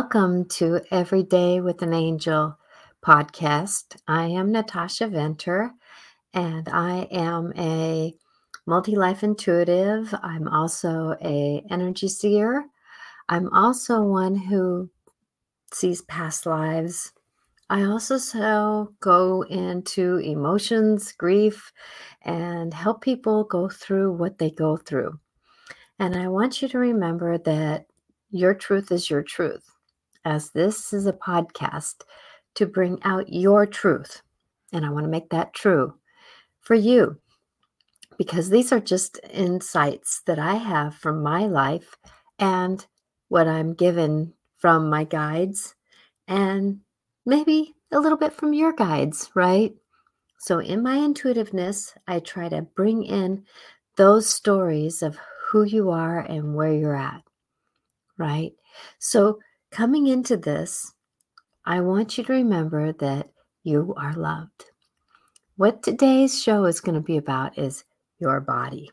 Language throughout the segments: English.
Welcome to Every Day with an Angel podcast. I am Natasha Venter and I am a multi-life intuitive. I'm also a energy seer. I'm also one who sees past lives. I also so go into emotions, grief, and help people go through what they go through. And I want you to remember that your truth is your truth as this is a podcast to bring out your truth. And I want to make that true for you because these are just insights that I have from my life and what I'm given from my guides and maybe a little bit from your guides, right? So, in my intuitiveness, I try to bring in those stories of who you are and where you're at, right? So, Coming into this, I want you to remember that you are loved. What today's show is going to be about is your body.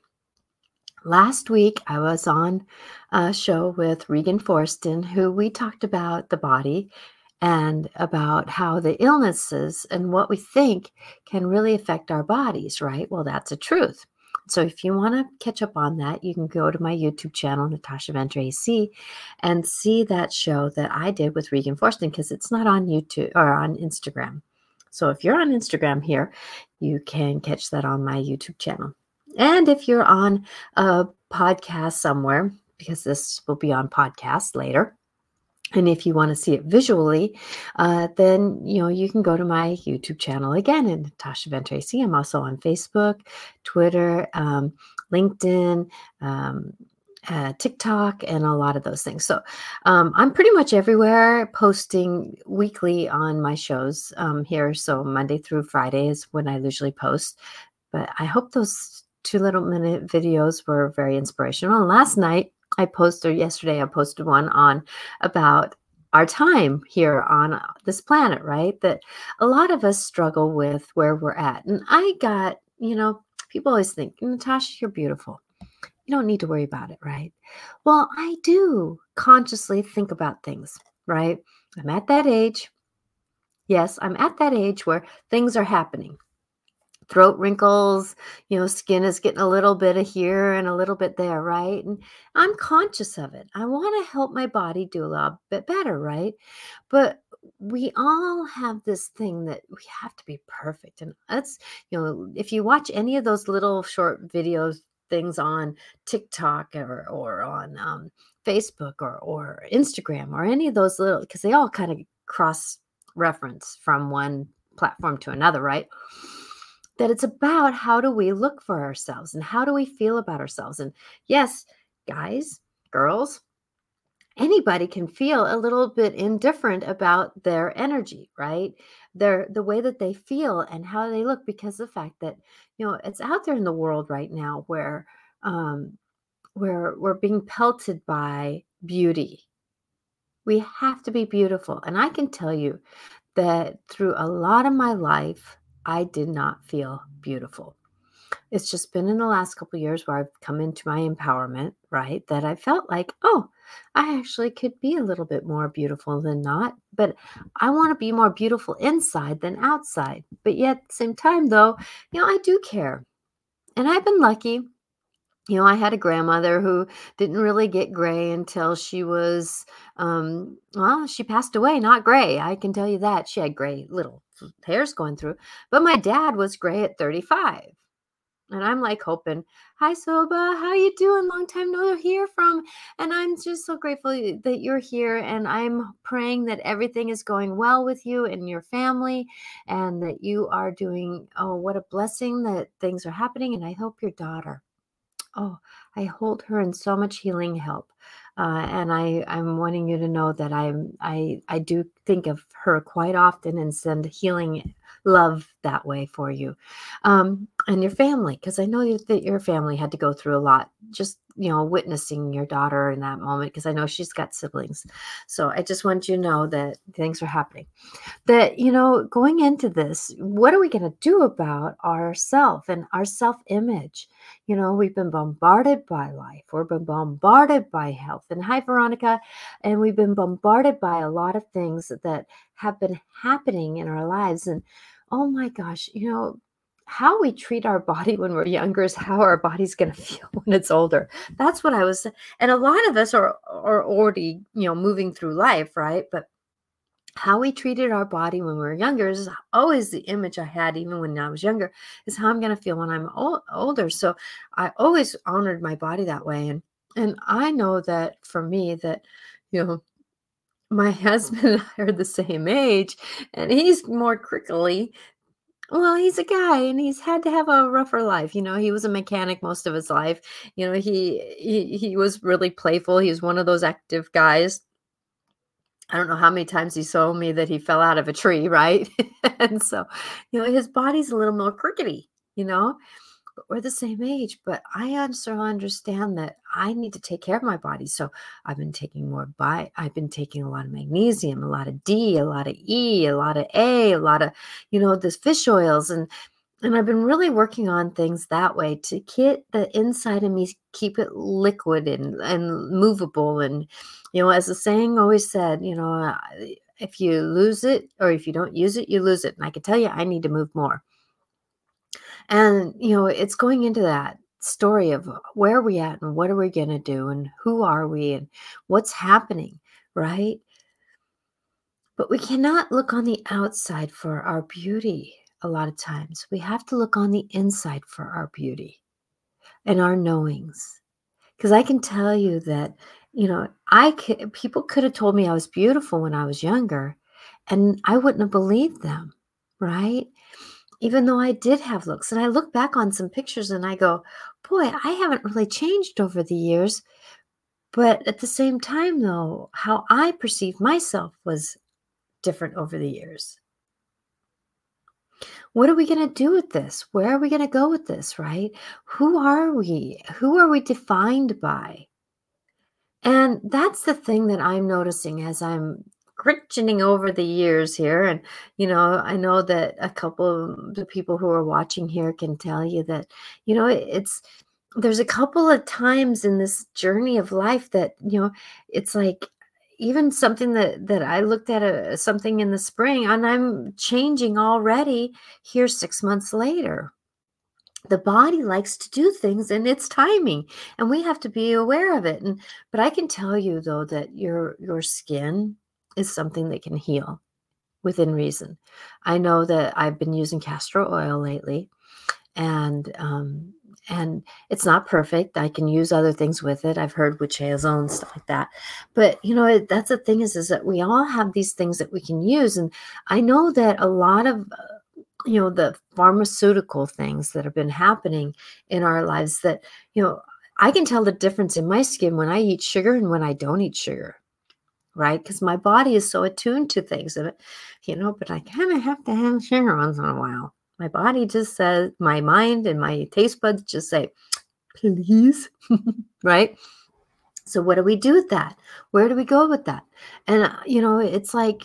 Last week, I was on a show with Regan Forston, who we talked about the body and about how the illnesses and what we think can really affect our bodies, right? Well, that's a truth. So if you want to catch up on that, you can go to my YouTube channel, Natasha Venter AC, and see that show that I did with Regan Forston because it's not on YouTube or on Instagram. So if you're on Instagram here, you can catch that on my YouTube channel. And if you're on a podcast somewhere, because this will be on podcast later, and if you want to see it visually, uh, then you know you can go to my YouTube channel again, Natasha Venter AC. I'm also on Facebook, Twitter, um, LinkedIn, um, uh, TikTok, and a lot of those things. So um, I'm pretty much everywhere, posting weekly on my shows um, here. So Monday through Friday is when I usually post. But I hope those two little minute videos were very inspirational. And last night I posted yesterday, I posted one on about our time here on uh, this planet, right? That a lot of us struggle with where we're at. And I got, you know, people always think, Natasha, you're beautiful. You don't need to worry about it, right? Well, I do consciously think about things, right? I'm at that age. Yes, I'm at that age where things are happening throat wrinkles, you know, skin is getting a little bit of here and a little bit there, right? And I'm conscious of it. I want to help my body do a little bit better, right? But we all have this thing that we have to be perfect. And that's, you know, if you watch any of those little short videos, things on TikTok or, or on um, Facebook or, or Instagram or any of those little, because they all kind of cross reference from one platform to another, right? That it's about how do we look for ourselves and how do we feel about ourselves. And yes, guys, girls, anybody can feel a little bit indifferent about their energy, right? Their the way that they feel and how they look because the fact that, you know, it's out there in the world right now where um where we're being pelted by beauty. We have to be beautiful. And I can tell you that through a lot of my life, I did not feel beautiful. It's just been in the last couple years where I've come into my empowerment, right? That I felt like, oh, I actually could be a little bit more beautiful than not, but I want to be more beautiful inside than outside. But yet, same time, though, you know, I do care. And I've been lucky you know, I had a grandmother who didn't really get gray until she was, um, well, she passed away, not gray. I can tell you that. She had gray little hairs going through. But my dad was gray at 35. And I'm like hoping, hi Soba, how you doing? Long time no hear from. And I'm just so grateful that you're here. And I'm praying that everything is going well with you and your family and that you are doing, oh, what a blessing that things are happening. And I hope your daughter oh, I hold her in so much healing help. Uh, and I, I'm wanting you to know that I'm, I, I do think of her quite often and send healing love that way for you um, and your family, because I know that your family had to go through a lot. Just you know, witnessing your daughter in that moment because I know she's got siblings. So I just want you to know that things are happening. That, you know, going into this, what are we going to do about ourself and our self image? You know, we've been bombarded by life, we've been bombarded by health. And hi, Veronica. And we've been bombarded by a lot of things that have been happening in our lives. And oh my gosh, you know, how we treat our body when we're younger is how our body's going to feel when it's older. That's what I was and a lot of us are are already, you know, moving through life, right? But how we treated our body when we were younger is always the image I had, even when I was younger, is how I'm going to feel when I'm old, older. So I always honored my body that way. And and I know that for me, that you know, my husband and I are the same age, and he's more crickly well, he's a guy and he's had to have a rougher life. You know, he was a mechanic most of his life. You know, he he he was really playful. He was one of those active guys. I don't know how many times he told me that he fell out of a tree, right? and so, you know, his body's a little more crickety, you know we're the same age. But I also understand that I need to take care of my body. So I've been taking more bi, I've been taking a lot of magnesium, a lot of D, a lot of E, a lot of A, a lot of, you know, this fish oils and and I've been really working on things that way to get the inside of me, keep it liquid and, and movable. And, you know, as the saying always said, you know, if you lose it or if you don't use it, you lose it. And I can tell you, I need to move more. And, you know, it's going into that story of where are we at and what are we going to do and who are we and what's happening, right? But we cannot look on the outside for our beauty a lot of times. We have to look on the inside for our beauty and our knowings. Because I can tell you that, you know, I could, people could have told me I was beautiful when I was younger and I wouldn't have believed them, right? Even though I did have looks. And I look back on some pictures and I go, boy, I haven't really changed over the years. But at the same time, though, how I perceived myself was different over the years. What are we going to do with this? Where are we going to go with this, right? Who are we? Who are we defined by? And that's the thing that I'm noticing as I'm gritching over the years here. And, you know, I know that a couple of the people who are watching here can tell you that, you know, it's, there's a couple of times in this journey of life that, you know, it's like, even something that that I looked at a, uh, something in the spring and I'm changing already here 6 months later the body likes to do things in its timing and we have to be aware of it and but i can tell you though that your your skin is something that can heal within reason. I know that I've been using castor oil lately, and um, and it's not perfect. I can use other things with it. I've heard witch hazel and stuff like that. But you know, that's the thing is, is that we all have these things that we can use, and I know that a lot of uh, you know the pharmaceutical things that have been happening in our lives that you know I can tell the difference in my skin when I eat sugar and when I don't eat sugar right? Because my body is so attuned to things, and you know, but I kind of have to have sugar once in a while. My body just says, my mind and my taste buds just say, please, right? So what do we do with that? Where do we go with that? And uh, you know, it's like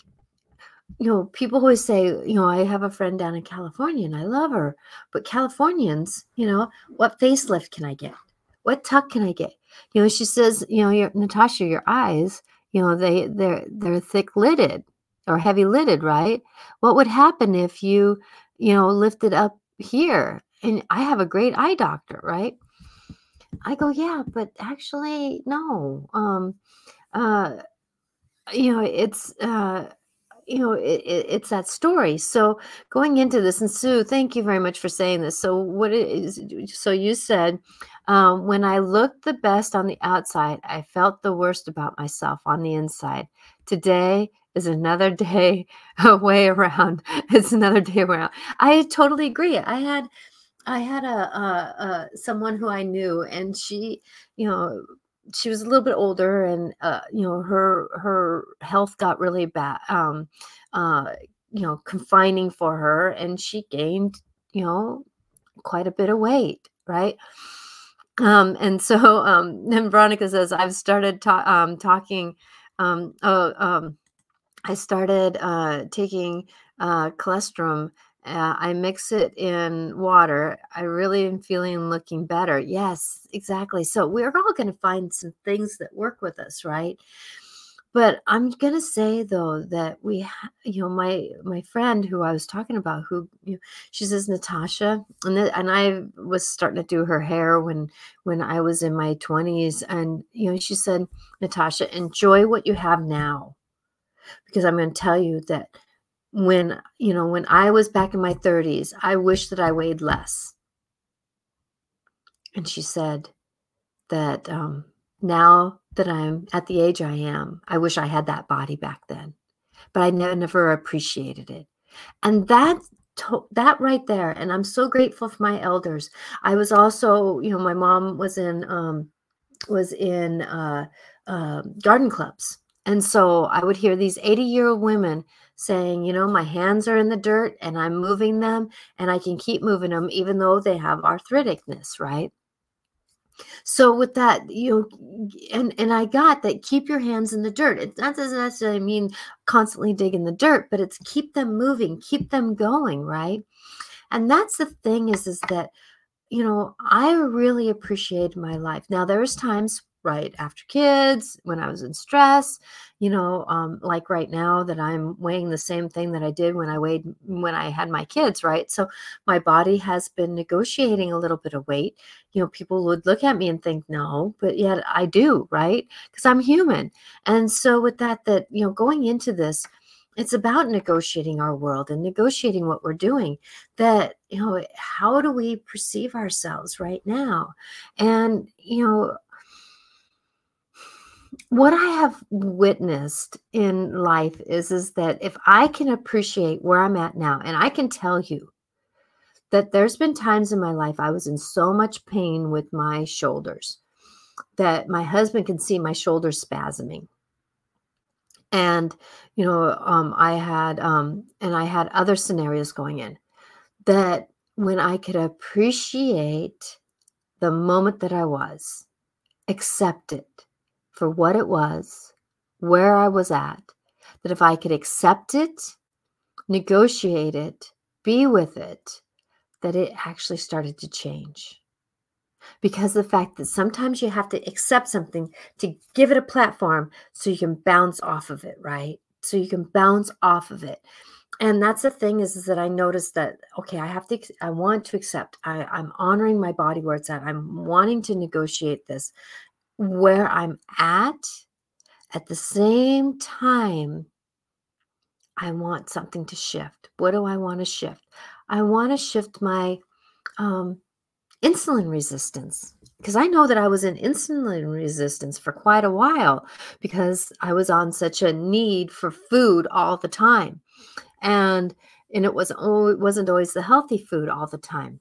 you know, people always say, you know, I have a friend down in California and I love her, but Californians, you know, what facelift can I get? What tuck can I get? You know, she says, you know, your Natasha, your eyes, you know they they're they're thick lidded or heavy lidded right? What would happen if you you know lifted up here? And i have a great eye doctor right? I go yeah but actually no um uh you know it's uh you know it, it, it's that story. So going into this and sue thank you very much for saying this. So what is so you said um, when i looked the best on the outside i felt the worst about myself on the inside. Today is another day way around. It's another day around i totally agree. I had i had a, a, a someone who i knew and she you know she was a little bit older and uh, you know her her health got really bad um uh you know confining for her and she gained you know quite a bit of weight right Um, and so um, then Veronica says, I've started ta- um, talking. Um, oh, um, I started uh, taking uh, cholesterol. Uh, I mix it in water. I really am feeling looking better. Yes, exactly. So we're all going to find some things that work with us, right? But I'm gonna say though that we, ha- you know, my my friend who I was talking about, who you know, she says Natasha, and th- and I was starting to do her hair when when I was in my 20s, and you know, she said, Natasha, enjoy what you have now, because I'm going to tell you that when you know when I was back in my 30s, I wish that I weighed less. And she said that um, now that I'm at the age I am, I wish I had that body back then, but I never appreciated it. And that that right there, and I'm so grateful for my elders. I was also, you know, my mom was in um, was in uh, uh, garden clubs, and so I would hear these 80 year old women saying, you know, my hands are in the dirt and I'm moving them, and I can keep moving them even though they have arthriticness, right? So with that, you know, and and I got that keep your hands in the dirt. It that doesn't necessarily mean constantly dig in the dirt, but it's keep them moving, keep them going, right? And that's the thing is is that you know, I really appreciate my life. Now there's times right after kids when I was in stress, you know, um, like right now that I'm weighing the same thing that I did when I weighed when I had my kids, right? So my body has been negotiating a little bit of weight. You know, people would look at me and think, no, but yet I do, right? Because I'm human. And so with that, that, you know, going into this, it's about negotiating our world and negotiating what we're doing that you know how do we perceive ourselves right now and you know what I have witnessed in life is is that if I can appreciate where I'm at now, and I can tell you that there's been times in my life I was in so much pain with my shoulders that my husband can see my shoulders spasming. And you know, um, I had um, and I had other scenarios going in that when I could appreciate the moment that I was, accept it for what it was, where I was at, that if I could accept it, negotiate it, be with it, that it actually started to change. Because the fact that sometimes you have to accept something to give it a platform so you can bounce off of it, right? So you can bounce off of it. And that's the thing is, is that I noticed that, okay, I have to, I want to accept, I, I'm honoring my body where it's at. I'm wanting to negotiate this where I'm at, at the same time, I want something to shift. What do I want to shift? I want to shift my um, insulin resistance because I know that I was in insulin resistance for quite a while because I was on such a need for food all the time, and and it was oh it wasn't always the healthy food all the time.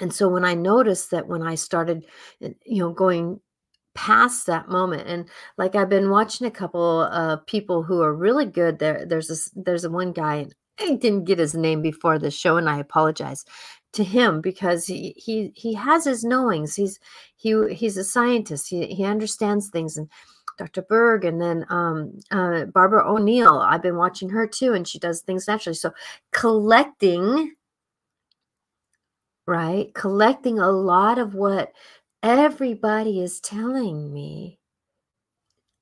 And so when I noticed that when I started, eh, you know, going past that moment and like i've been watching a couple of people who are really good there there's this there's a one guy and i didn't get his name before the show and i apologize to him because he he he has his knowings he's he he's a scientist he, he understands things and dr berg and then um, uh, barbara o'neill i've been watching her too and she does things naturally so collecting right collecting a lot of what everybody is telling me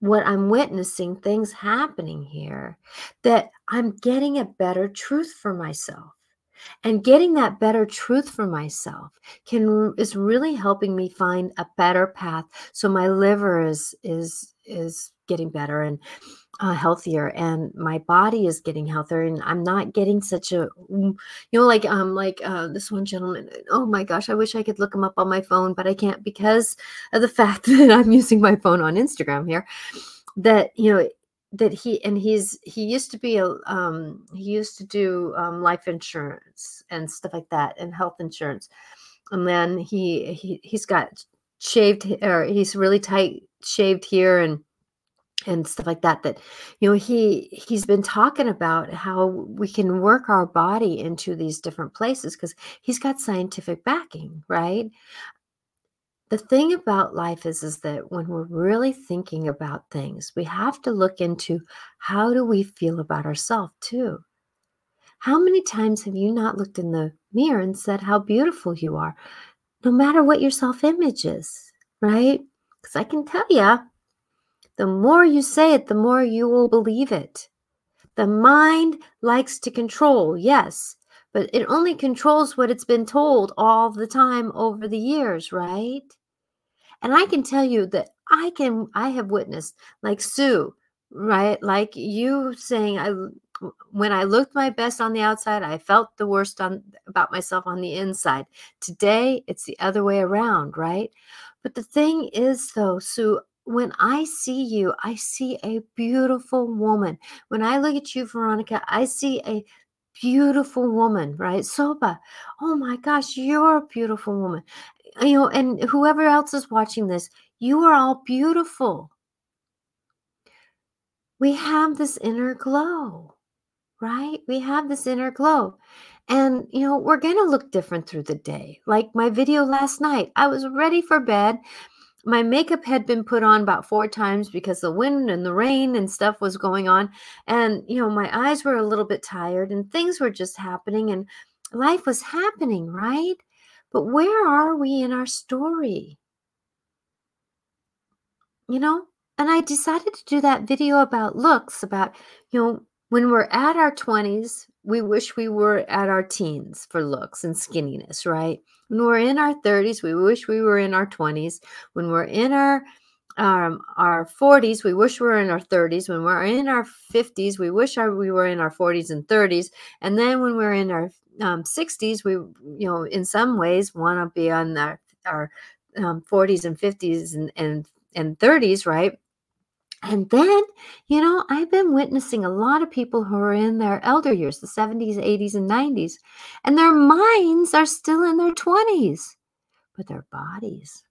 what I'm witnessing, things happening here, that I'm getting a better truth for myself. And getting that better truth for myself can is really helping me find a better path so my liver is is is getting better and uh, healthier and my body is getting healthier and i'm not getting such a you know like um like uh this one gentleman oh my gosh i wish i could look him up on my phone but i can't because of the fact that i'm using my phone on instagram here that you know that he and he's he used to be a um he used to do um life insurance and stuff like that and health insurance and then he he he's got shaved or he's really tight shaved here and and stuff like that that you know he he's been talking about how we can work our body into these different places because he's got scientific backing right the thing about life is is that when we're really thinking about things, we have to look into how do we feel about ourselves too. How many times have you not looked in the mirror and said how beautiful you are, no matter what your self image is, right? Because I can tell you, the more you say it, the more you will believe it. The mind likes to control, yes, but it only controls what it's been told all the time over the years, right? And I can tell you that I can, I have witnessed, like Sue, right? Like you saying, I, when I looked my best on the outside, I felt the worst on about myself on the inside. Today, it's the other way around, right? But the thing is, though, Sue, when I see you, I see a beautiful woman. When I look at you, Veronica, I see a beautiful woman, right? Soba, oh my gosh, you're a beautiful woman. You know, and whoever else is watching this, you are all beautiful. We have this inner glow, right? We have this inner glow. And, you know, we're going to look different through the day. Like my video last night, I was ready for bed my makeup had been put on about four times because the wind and the rain and stuff was going on. And, you know, my eyes were a little bit tired and things were just happening and life was happening, right? But where are we in our story? You know? And I decided to do that video about looks, about, you know, when we're at our 20s, we wish we were at our teens for looks and skinniness, right? When we're in our 30s, we wish we were in our 20s. When we're in our um, our 40s, we wish we were in our 30s. When we're in our 50s, we wish our, we were in our 40s and 30s. And then when we're in our um, 60s, we, you know, in some ways want to be on our, our um, 40s and 50s and, and, and 30s, right? And then, you know, I've been witnessing a lot of people who are in their elder years, the 70s, 80s, and 90s, and their minds are still in their 20s, but their bodies,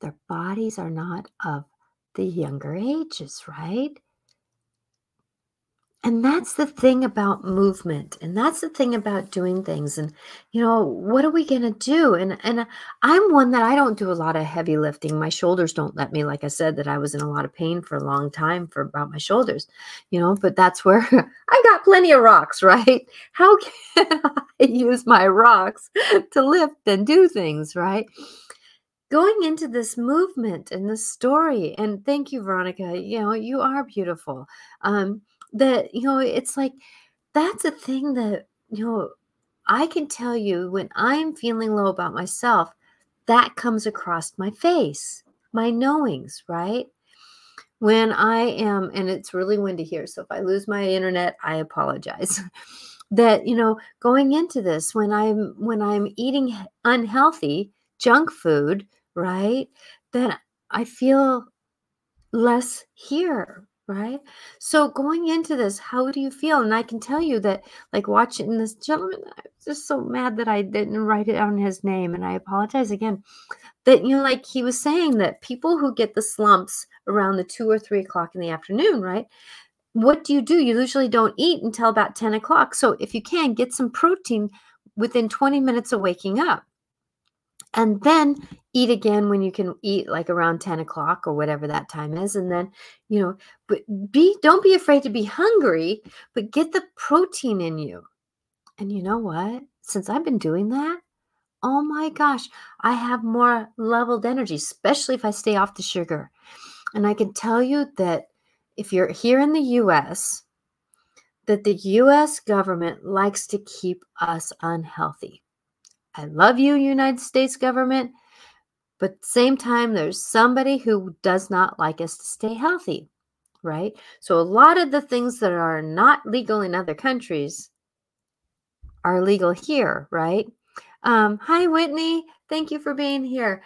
their bodies are not of the younger ages, right? And that's the thing about movement. And that's the thing about doing things. And, you know, what are we going to do? And, and I'm one that I don't do a lot of heavy lifting. My shoulders don't let me, like I said, that I was in a lot of pain for a long time for about my shoulders, you know, but that's where I got plenty of rocks, right? How can I use my rocks to lift and do things, right? Going into this movement and this story, and thank you, Veronica. You know, you are beautiful. Um, that you know it's like that's a thing that you know i can tell you when i'm feeling low about myself that comes across my face my knowings right? When i am and it's really windy here so if i lose my internet i apologize that you know going into this when i'm when i'm eating unhealthy junk food right then i feel less here right? So going into this, how do you feel? And I can tell you that, like watching this gentleman, I'm just so mad that I didn't write it down his name, and I apologize again. That you know, like he was saying that people who get the slumps around the two or three o'clock in the afternoon, right? What do you do? You usually don't eat until about 10 o'clock. So if you can, get some protein within 20 minutes of waking up and then eat again when you can eat like around 10 o'clock or whatever that time is and then you know but be don't be afraid to be hungry but get the protein in you. And you know what? Since i've been doing that oh my gosh i have more leveled energy especially if i stay off the sugar. And i can tell you that if you're here in the us that the us government likes to keep us unhealthy I love you, United States government, but same time, there's somebody who does not like us to stay healthy, right? So a lot of the things that are not legal in other countries are legal here, right? Um, hi, Whitney. Thank you for being here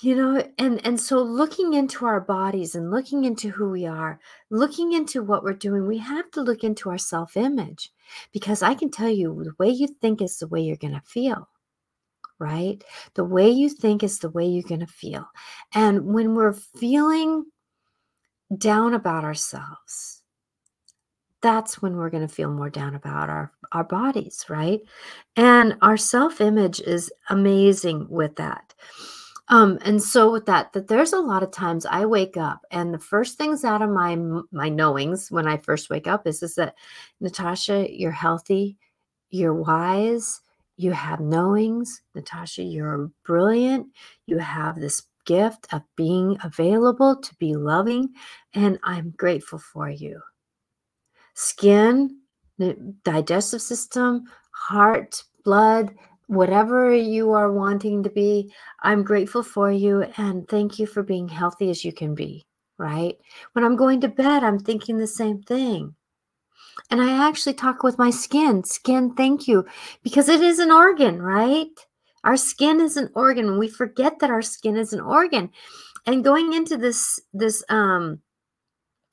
you know and and so looking into our bodies and looking into who we are looking into what we're doing we have to look into our self image because i can tell you the way you think is the way you're going to feel right? The way you think is the way you're going to feel. And when we're feeling down about ourselves that's when we're going to feel more down about our our bodies right? And our self image is amazing with that Um, and so with that, that there's a lot of times I wake up and the first things out of my my knowings when I first wake up is is that Natasha, you're healthy, you're wise, you have knowings. Natasha, you're brilliant. You have this gift of being available to be loving, and I'm grateful for you. Skin, digestive system, heart, blood, whatever you are wanting to be, I'm grateful for you and thank you for being healthy as you can be, right? When I'm going to bed, I'm thinking the same thing. And I actually talk with my skin. Skin, thank you, because it is an organ, right? Our skin is an organ. We forget that our skin is an organ. And going into this this um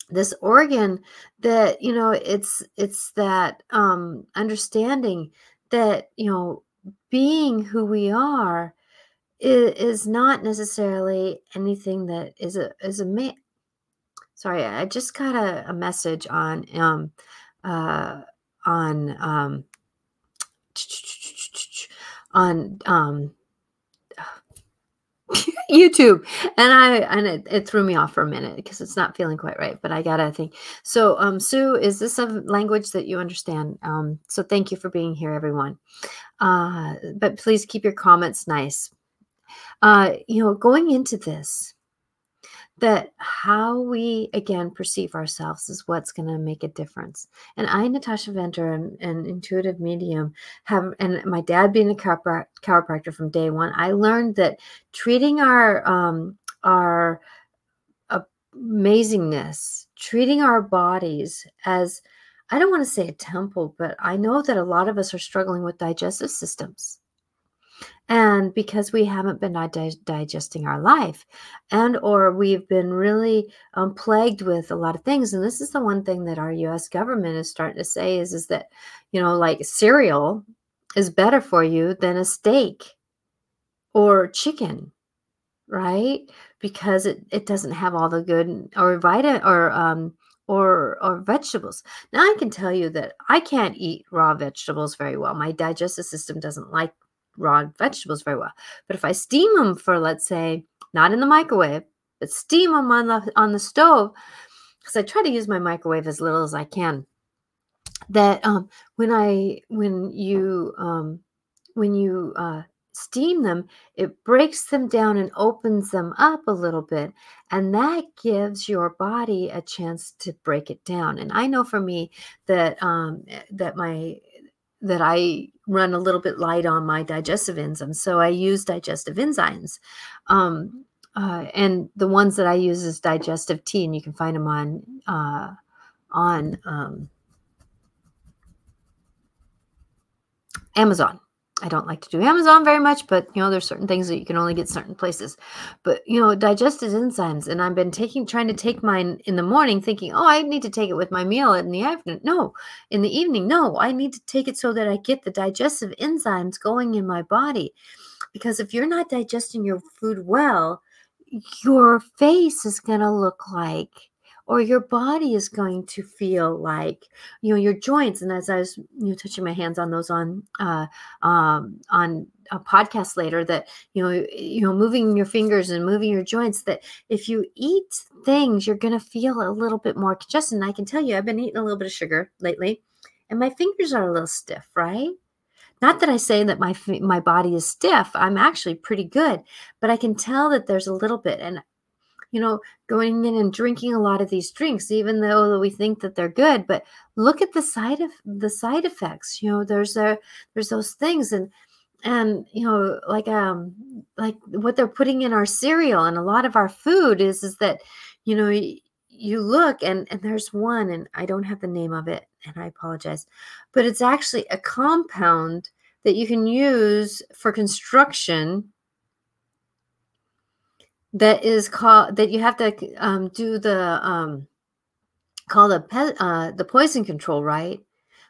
this organ that you know it's it's that um understanding that you know being who we are is, not necessarily anything that is a is a ma- sorry i just got a, a message on um uh on um on um YouTube, and I and it, it, threw me off for a minute because it's not feeling quite right. But I gotta think. So, um, Sue, is this a language that you understand? Um, so thank you for being here, everyone. Uh, but please keep your comments nice. Uh, you know, going into this, that how we again perceive ourselves is what's going to make a difference. And I, Natasha Venter, an, an intuitive medium, have, and my dad being a chiropr- chiropractor from day one, I learned that treating our um, our amazingness, treating our bodies as I don't want to say a temple, but I know that a lot of us are struggling with digestive systems and because we haven't been di- digesting our life and or we've been really um, plagued with a lot of things and this is the one thing that our us government is starting to say is is that you know like cereal is better for you than a steak or chicken right? Because it, it doesn't have all the good or vita or um or or vegetables. Now i can tell you that i can't eat raw vegetables very well. My digestive system doesn't like raw vegetables very well. But if I steam them for, let's say, not in the microwave, but steam them on the on the stove, because I try to use my microwave as little as I can. That um, when I when you um, when you uh, steam them, it breaks them down and opens them up a little bit. And that gives your body a chance to break it down. And I know for me that um, that my that I run a little bit light on my digestive enzymes. So I use digestive enzymes. Um, uh, and the ones that I use is digestive tea, and you can find them on uh, on um, Amazon. I don't like to do Amazon very much, but you know, there's certain things that you can only get certain places. But you know, digestive enzymes, and I've been taking trying to take mine in the morning, thinking, oh, I need to take it with my meal in the afternoon. No, in the evening, no, I need to take it so that I get the digestive enzymes going in my body. Because if you're not digesting your food well, your face is gonna look like or your body is going to feel like you know your joints and as i was you know touching my hands on those on uh um on a podcast later that you know you know moving your fingers and moving your joints that if you eat things you're going to feel a little bit more congested and i can tell you i've been eating a little bit of sugar lately and my fingers are a little stiff right not that I say that my my body is stiff. I'm actually pretty good, but I can tell that there's a little bit and you know, going in and drinking a lot of these drinks, even though we think that they're good. But look at the side of the side effects. You know, there's a there's those things and and you know like um like what they're putting in our cereal and a lot of our food is is that you know you look and and there's one and I don't have the name of it and I apologize but it's actually a compound that you can use for construction that is called that you have to um, do the um, call the pe- uh, the poison control, right?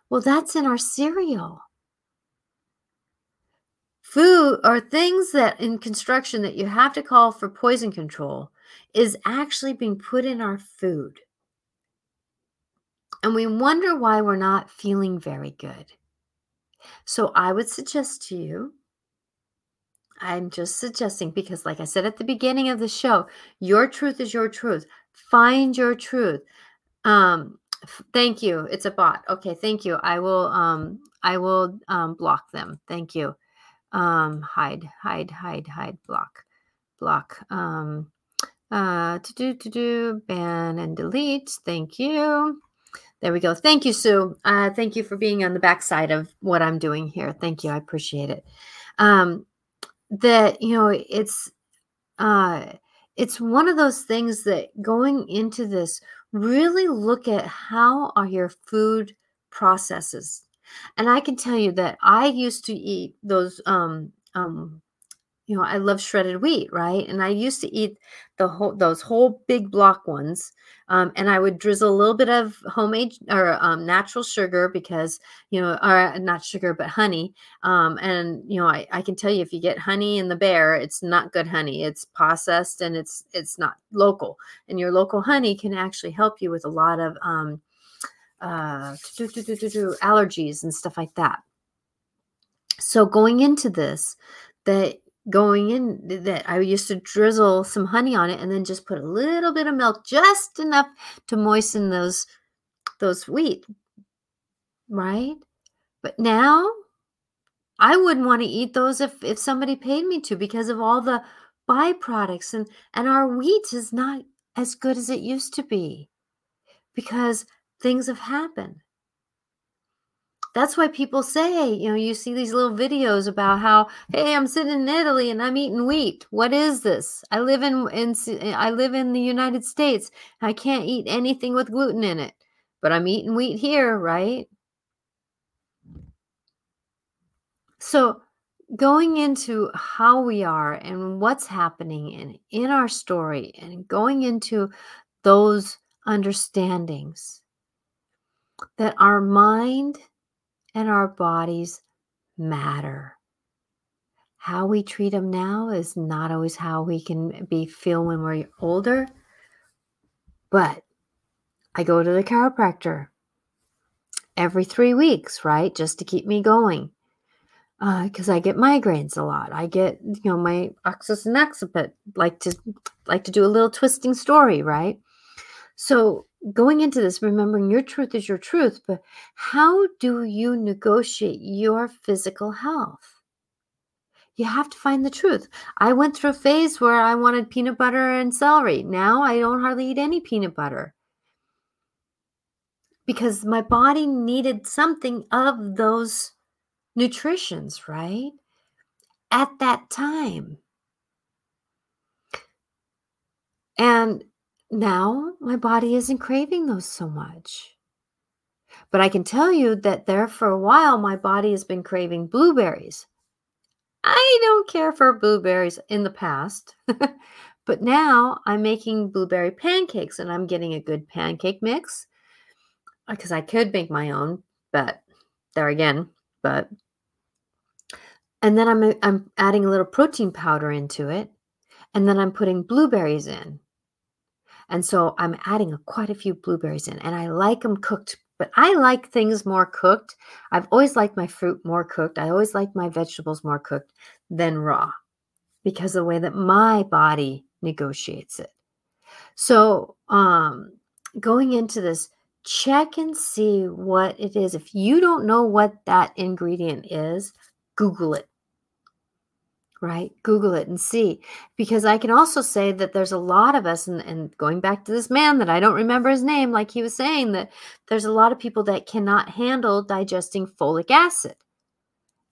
Well, that's in our cereal. Food or things that in construction that you have to call for poison control is actually being put in our food. And we wonder why we're not feeling very good. So I would suggest to you I'm just suggesting because, like I said at the beginning of the show, your truth is your truth. Find your truth. Um, f- thank you. It's a bot. Okay, thank you. I will. Um, I will um, block them. Thank you. Um, hide, hide, hide, hide. Block, block. Um, uh, to do, to do, ban and delete. Thank you. There we go. Thank you, Sue. Uh, thank you for being on the backside of what I'm doing here. Thank you. I appreciate it. Um, that you know, it's uh, it's one of those things that going into this, really look at how are your food processes. And I can tell you that I used to eat those um, um, you know, I love shredded wheat, right? And I used to eat the whole those whole big block ones, um, and I would drizzle a little bit of homemade or um, natural sugar because you know, or not sugar but honey. Um, and you know, I, I can tell you if you get honey in the bear, it's not good honey. It's processed and it's it's not local. And your local honey can actually help you with a lot of um, uh, allergies and stuff like that. So going into this, that going in that I used to drizzle some honey on it and then just put a little bit of milk, just enough to moisten those those wheat. Right? But now I wouldn't want to eat those if if somebody paid me to because of all the byproducts and and our wheat is not as good as it used to be because things have happened that's why people say, you know, you see these little videos about how, hey, I'm sitting in Italy and I'm eating wheat. What is this? I live in, in eh, I live in the United States. I can't eat anything with gluten in it, but I'm eating wheat here, right? So, going into how we are and what's happening in, in our story and going into those understandings that our mind and our bodies matter. How we treat them now is not always how we can be feel when we're older. But I go to the chiropractor every three weeks, right? Just to keep me going. Because uh, I get migraines a lot. I get, you know, my oxys and occiput like to like to do a little twisting story, right? So going into this, remembering your truth is your truth, but how do you negotiate your physical health? You have to find the truth. I went through a phase where I wanted peanut butter and celery. Now I don't hardly eat any peanut butter because my body needed something of those nutritions, right? At that time. And now my body isn't craving those so much. But I can tell you that there for a while, my body has been craving blueberries. I don't care for blueberries in the past, but now I'm making blueberry pancakes and I'm getting a good pancake mix because uh, I could make my own, but there again, but and then I'm I'm adding a little protein powder into it, and then I'm putting blueberries in. And so I'm adding a, quite a few blueberries in, and I like them cooked. But I like things more cooked. I've always liked my fruit more cooked. I always like my vegetables more cooked than raw because of the way that my body negotiates it. So, um, going into this, check and see what it is. If you don't know what that ingredient is, Google it right? Google it and see. Because I can also say that there's a lot of us, and, and, going back to this man that I don't remember his name, like he was saying, that there's a lot of people that cannot handle digesting folic acid.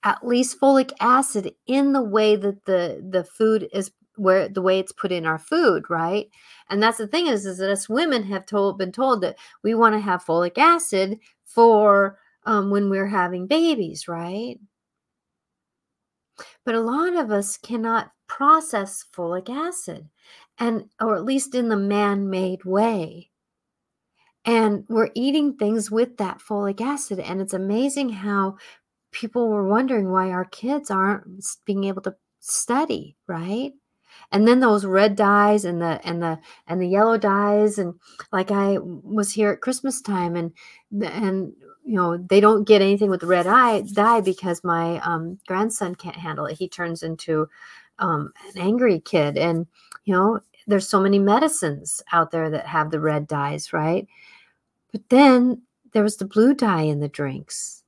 At least folic acid in the way that the the food is where the way it's put in our food, right? And that's the thing is, is that us women have told been told that we want to have folic acid for um, when we're having babies, right? But a lot of us cannot process folic acid and or at least in the man-made way. And we're eating things with that folic acid and it's amazing how people were wondering why our kids aren't being able to study, right? and then those red dyes and the and the and the yellow dyes and like i was here at christmas time and and you know they don't get anything with red eye dye because my um, grandson can't handle it he turns into um, an angry kid and you know there's so many medicines out there that have the red dyes right but then there was the blue dye in the drinks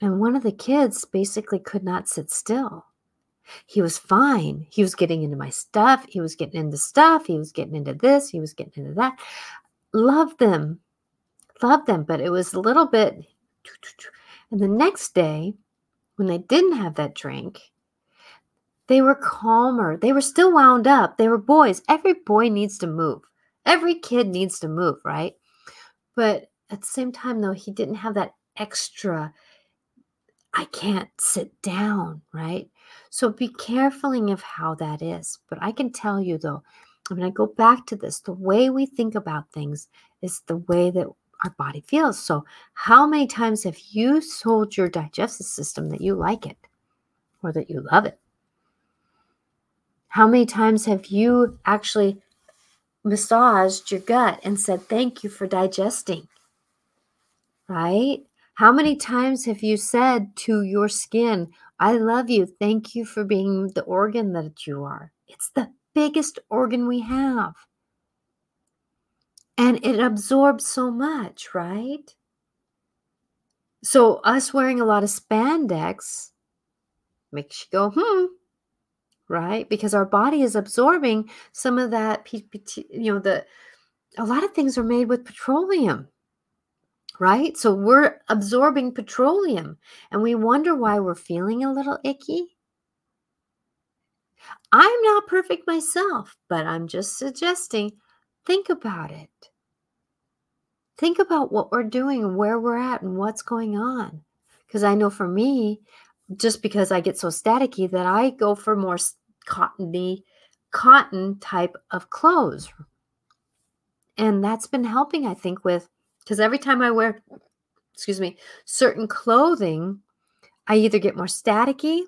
and one of the kids basically could not sit still he was fine. He was getting into my stuff. He was getting into stuff. He was getting into this. He was getting into that. Love them. Love them. But it was a little bit. And the next day, when they didn't have that drink, they were calmer. They were still wound up. They were boys. Every boy needs to move. Every kid needs to move, right? But at the same time, though, he didn't have that extra, I can't sit down, right? So be careful of how that is. But I can tell you though, when I go back to this, the way we think about things is the way that our body feels. So, how many times have you told your digestive system that you like it or that you love it? How many times have you actually massaged your gut and said, Thank you for digesting? Right? How many times have you said to your skin, I love you. Thank you for being the organ that you are. It's the biggest organ we have. And it absorbs so much, right? So, us wearing a lot of spandex makes you go, hmm, right? Because our body is absorbing some of that, you know, the, a lot of things are made with petroleum right? So we're absorbing petroleum and we wonder why we're feeling a little icky. I'm not perfect myself, but I'm just suggesting think about it. Think about what we're doing and where we're at and what's going on. Because I know for me, just because I get so staticky that I go for more cottony, cotton type of clothes. And that's been helping, I think, with because every time I wear, excuse me, certain clothing, I either get more staticky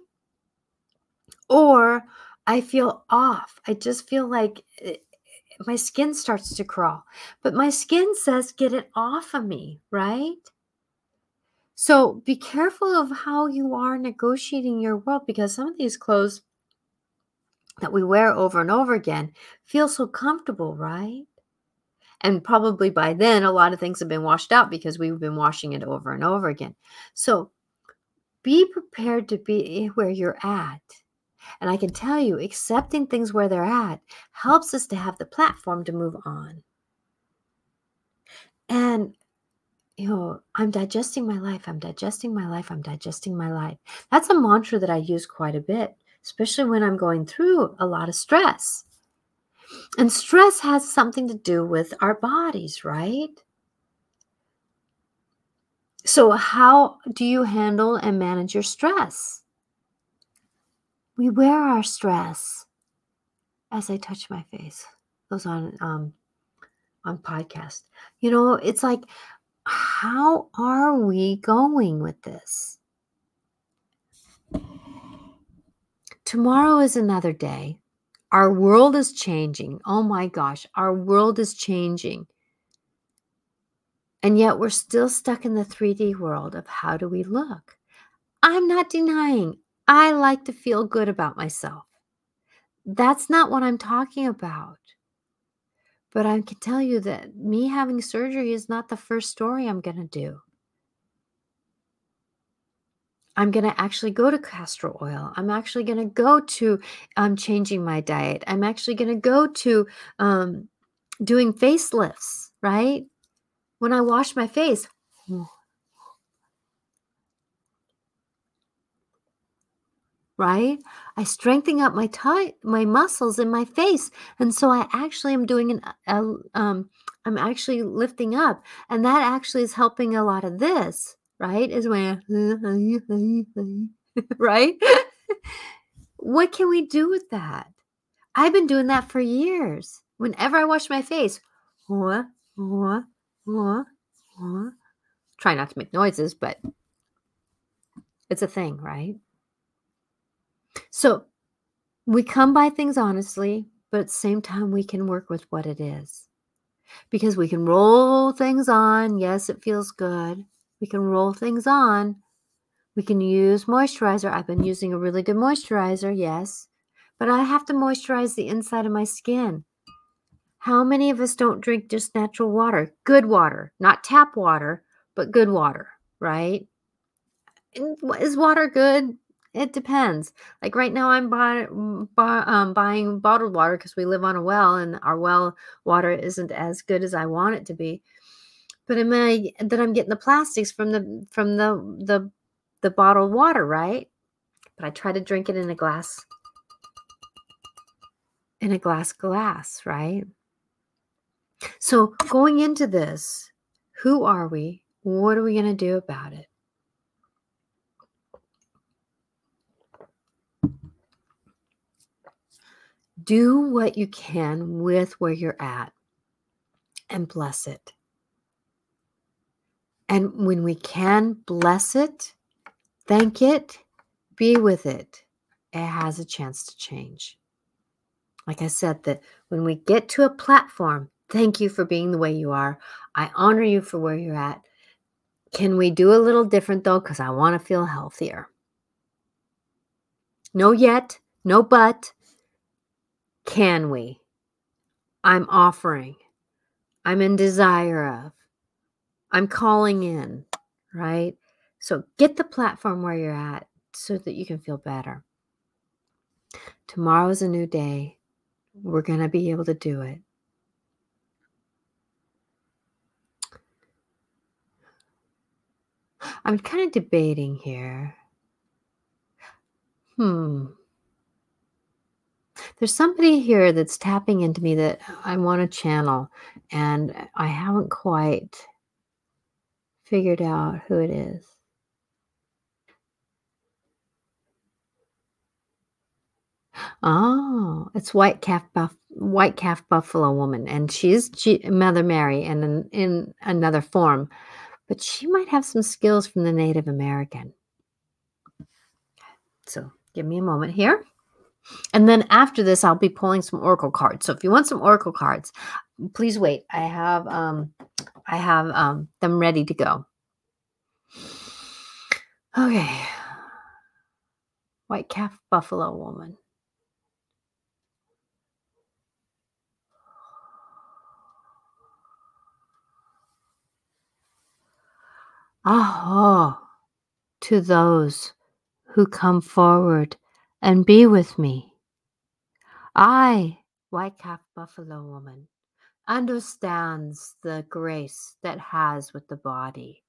or I feel off. I just feel like it, eh, my skin starts to crawl. But my skin says, get it off of me, right? So be careful of how you are negotiating your world because some of these clothes that we wear over and over again feel so comfortable, right? And probably by then, a lot of things have been washed out because we've been washing it over and over again. So be prepared to be where you're at. And I can tell you, accepting things where they're at helps us to have the platform to move on. And, you know, I'm digesting my life. I'm digesting my life. I'm digesting my life. That's a mantra that I use quite a bit, especially when I'm going through a lot of stress. And stress has something to do with our bodies, right? So, how do you handle and manage your stress? We wear our stress as I touch my face. Those on um, on podcast. You know, it's like, how are we going with this? Tomorrow is another day. Our world is changing. Oh my gosh, our world is changing. And yet we're still stuck in the 3D world of how do we look? I'm not denying I like to feel good about myself. That's not what I'm talking about. But I can tell you that me having surgery is not the first story I'm going to do. I'm going to actually go to castor oil. I'm actually going to go to um, changing my diet. I'm actually going to go to um, doing facelifts, right? When I wash my face, right? I strengthen up my my muscles in my face, and so I actually am doing an um, I'm actually lifting up, and that actually is helping a lot of this right? Is when, right? what can we do with that? I've been doing that for years. Whenever I wash my face, try not to make noises, but it's a thing, right? So we come by things honestly, but at the same time, we can work with what it is because we can roll things on. Yes, it feels good. We can roll things on. We can use moisturizer. I've been using a really good moisturizer, yes, but I have to moisturize the inside of my skin. How many of us don't drink just natural water? Good water, not tap water, but good water, right? Is water good? It depends. Like right now, I'm buy, buy, um, buying bottled water because we live on a well, and our well water isn't as good as I want it to be. But am I that I'm getting the plastics from the from the the the bottled water, right? But I try to drink it in a glass in a glass glass, right? So going into this, who are we? What are we going to do about it? Do what you can with where you're at and bless it. And when we can bless it, thank it, be with it, it has a chance to change. Like I said, that when we get to a platform, thank you for being the way you are. I honor you for where you're at. Can we do a little different though? Because I want to feel healthier. No yet, no but. Can we? I'm offering. I'm in desire of. I'm calling in, right? So get the platform where you're at so that you can feel better. Tomorrow's a new day. We're going to be able to do it. I'm kind of debating here. Hmm. There's somebody here that's tapping into me that I want to channel, and I haven't quite figured out who it is. Oh, it's white calf buff, white calf buffalo woman, and she's G- Mother Mary, and in, in another form, but she might have some skills from the Native American. So, give me a moment here. And then after this, I'll be pulling some oracle cards. So if you want some oracle cards, please wait. I have um I have um them ready to go. Okay. White calf buffalo woman. Ah, oh, to those who come forward and be with me. I, white calf buffalo woman, understands the grace that has with the body.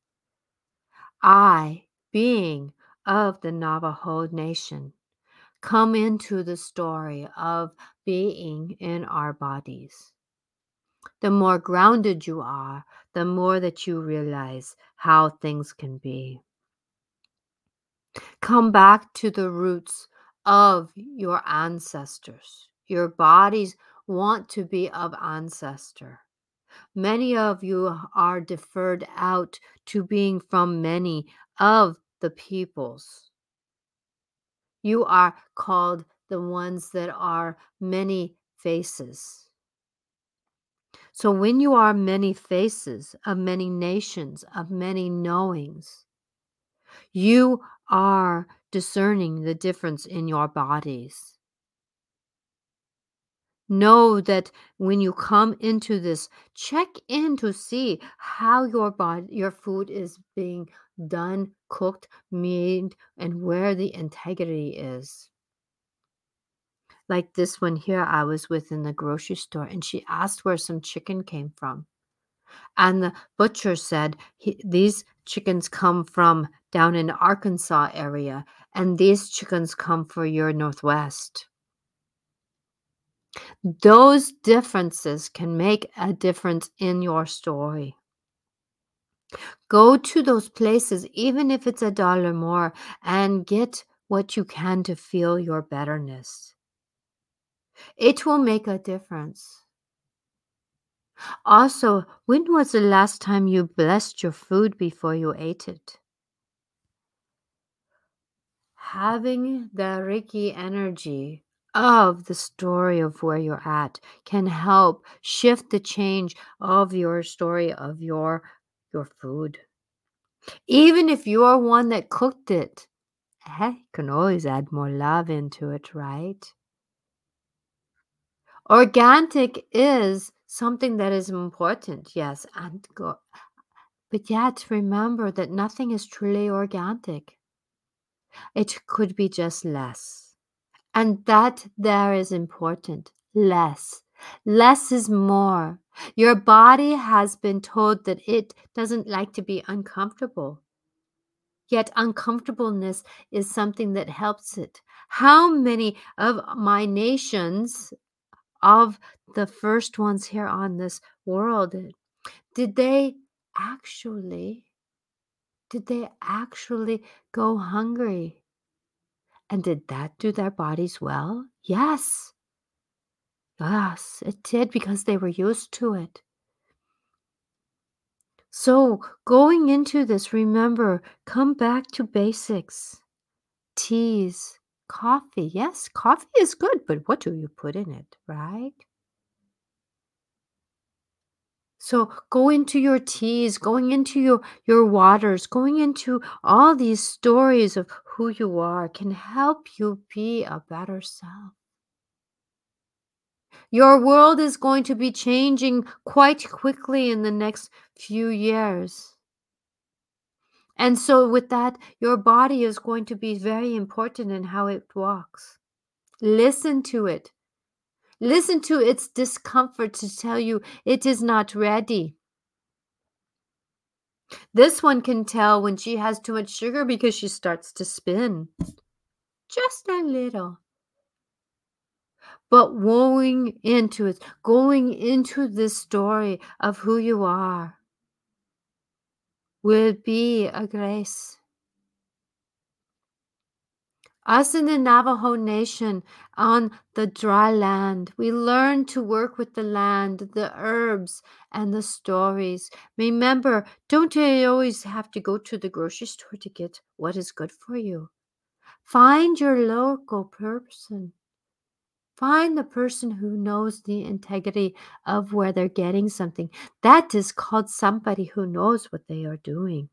I, being of the Navajo nation, come into the story of being in our bodies. The more grounded you are, the more that you realize how things can be. Come back to the roots of your ancestors. Your bodies want to be of ancestor. Many of you are deferred out to being from many of the peoples. You are called the ones that are many faces. So, when you are many faces of many nations, of many knowings, you are discerning the difference in your bodies. Know that when you come into this, check in to see how your body, your food is being done, cooked, made, and where the integrity is. Like this one here, I was with in the grocery store, and she asked where some chicken came from. And the butcher said, These chickens come from down in Arkansas area, and these chickens come for your Northwest. Those differences can make a difference in your story. Go to those places, even if it's a dollar more, and get what you can to feel your betterness. It will make a difference. Also, when was the last time you blessed your food before you ate it? Having the Reiki energy of the story of where you're at can help shift the change of your story of your your food. Even if you're one that cooked it, hey, you can always add more love into it, right? Organic is something that is important, yes, and go, but yet remember that nothing is truly organic. It could be just less. And that there is important. Less. Less is more. Your body has been told that it doesn't like to be uncomfortable. Yet uncomfortableness is something that helps it. How many of my nations, of the first ones here on this world, did they actually did they actually go hungry? And did that do their bodies well? Yes. Yes, it did because they were used to it. So, going into this, remember, come back to basics. Teas, coffee. Yes, coffee is good, but what do you put in it, right? So go into your teas, going into your, your waters, going into all these stories of who you are can help you be a better self. Your world is going to be changing quite quickly in the next few years. And so, with that, your body is going to be very important in how it walks. Listen to it. Listen to its discomfort to tell you it is not ready. This one can tell when she has too much sugar because she starts to spin. Just a little. But going into it, going into this story of who you are, will be a grace. Us in the Navajo Nation on the dry land, we learn to work with the land, the herbs, and the stories. Remember, don't you always have to go to the grocery store to get what is good for you? Find your local person. Find the person who knows the integrity of where they're getting something. That is called somebody who knows what they are doing.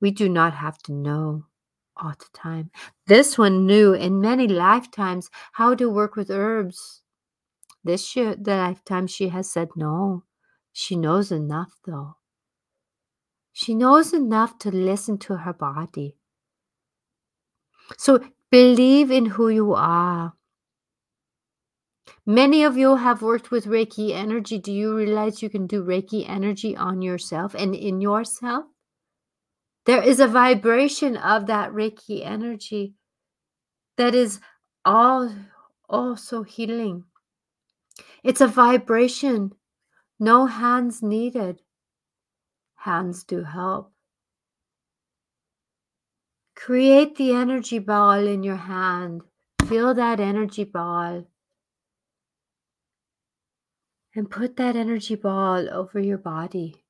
We do not have to know all the time. This one knew in many lifetimes how to work with herbs. This year, the lifetime, she has said no. She knows enough, though. She knows enough to listen to her body. So believe in who you are. Many of you have worked with Reiki energy. Do you realize you can do Reiki energy on yourself and in yourself? There is a vibration of that Reiki energy that is all also healing. It's a vibration. No hands needed. Hands do help. Create the energy ball in your hand. Feel that energy ball. And put that energy ball over your body.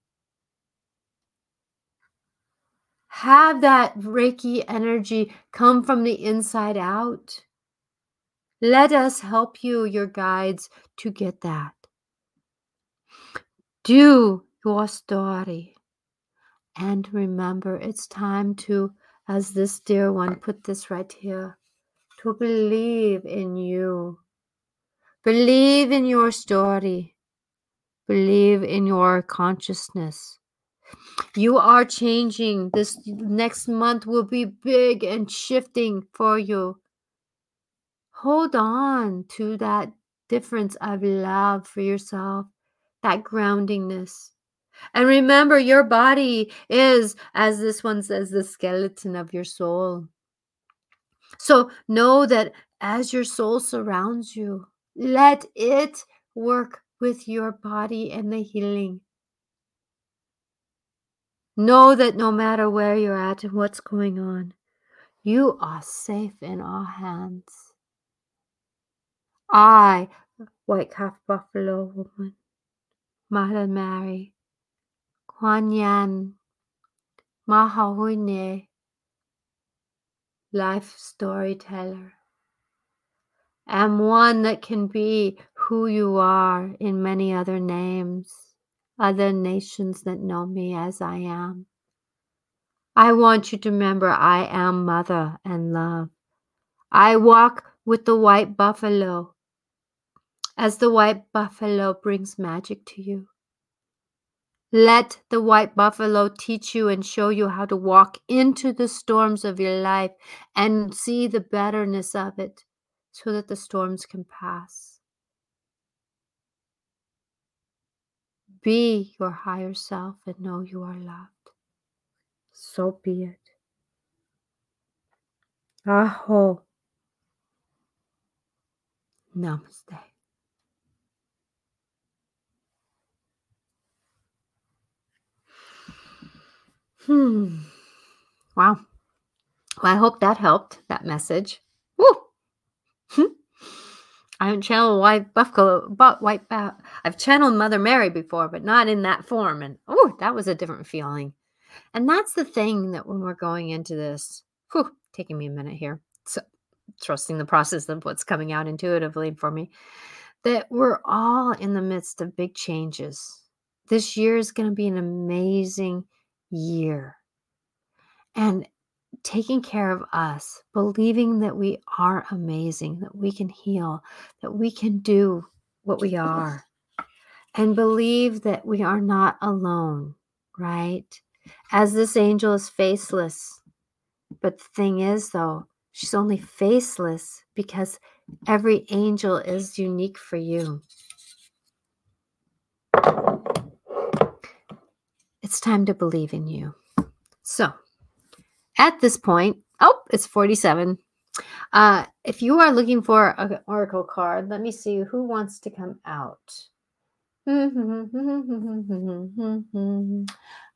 Have that Reiki energy come from the inside out. Let us help you, your guides, to get that. Do your story. And remember, it's time to, as this dear one put this right here, to believe in you. Believe in your story. Believe in your consciousness. You are changing. This next month will be big and shifting for you. Hold on to that difference of love for yourself, that groundingness. And remember, your body is, as this one says, the skeleton of your soul. So know that as your soul surrounds you, let it work with your body and the healing. Know that no matter where you're at and what's going on, you are safe in our hands. I, White Calf Buffalo Woman, Mother Mary, Kuan Yin, Mahahuine, Life Storyteller, am one that can be who you are in many other names, other nations that know me as I am. I want you to remember I am mother and love. I walk with the white buffalo as the white buffalo brings magic to you. Let the white buffalo teach you and show you how to walk into the storms of your life and see the betterness of it so that the storms can pass. Be your higher self and know you are loved. So be it. Aho. Namaste. Hmm. Wow. Well, I hope that helped, that message. Woo! I haven't channeled white buffalo, but white. Ba- I've channeled Mother Mary before, but not in that form. And oh, that was a different feeling. And that's the thing that when we're going into this, whew, taking me a minute here. So trusting the process of what's coming out intuitively for me, that we're all in the midst of big changes. This year is going to be an amazing year. And taking care of us, believing that we are amazing, that we can heal, that we can do what we are, and believe that we are not alone, right? As this angel is faceless. But the thing is, though, she's only faceless because every angel is unique for you. It's time to believe in you. So, at this point, oh, it's 47. Uh, if you are looking for an oracle card, let me see who wants to come out.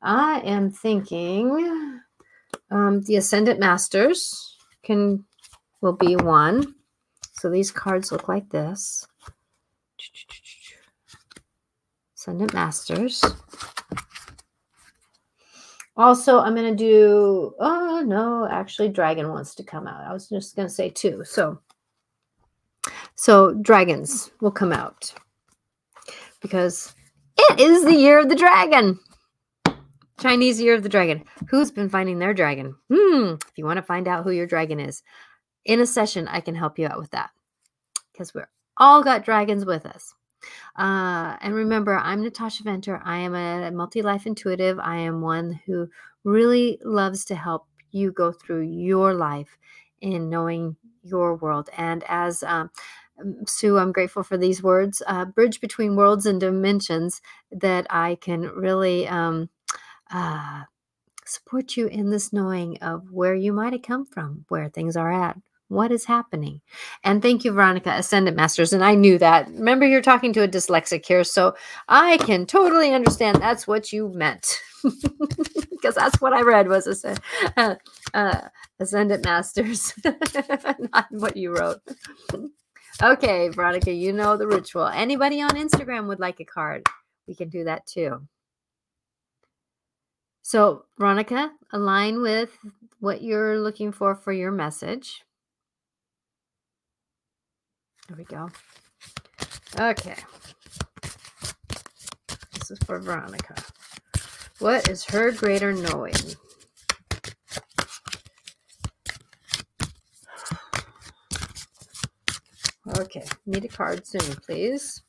I am thinking um, the Ascendant Masters can will be one. So these cards look like this. Ascendant Masters. Also, I'm going to do, oh no, actually Dragon wants to come out. I was just going to say two. So, so dragons will come out because it is the year of the dragon. Chinese year of the dragon. Who's been finding their dragon? Hmm. If you want to find out who your dragon is, in a session, I can help you out with that because we're all got dragons with us. Uh, and remember, I'm Natasha Venter. I am a multi life intuitive. I am one who really loves to help you go through your life in knowing your world. And as um, Sue, I'm grateful for these words, uh, bridge between worlds and dimensions, that I can really um, uh, support you in this knowing of where you might have come from, where things are at, what is happening. And thank you, Veronica, Ascendant Masters. And I knew that. Remember, you're talking to a dyslexic here, so I can totally understand that's what you meant. because that's what I read was uh, uh, Ascendant Masters, not what you wrote. Okay, Veronica, you know the ritual. Anybody on Instagram would like a card, we can do that too. So, Veronica, align with what you're looking for for your message. There we go. Okay. This is for Veronica. What is her greater knowing? Okay, need a card soon, please.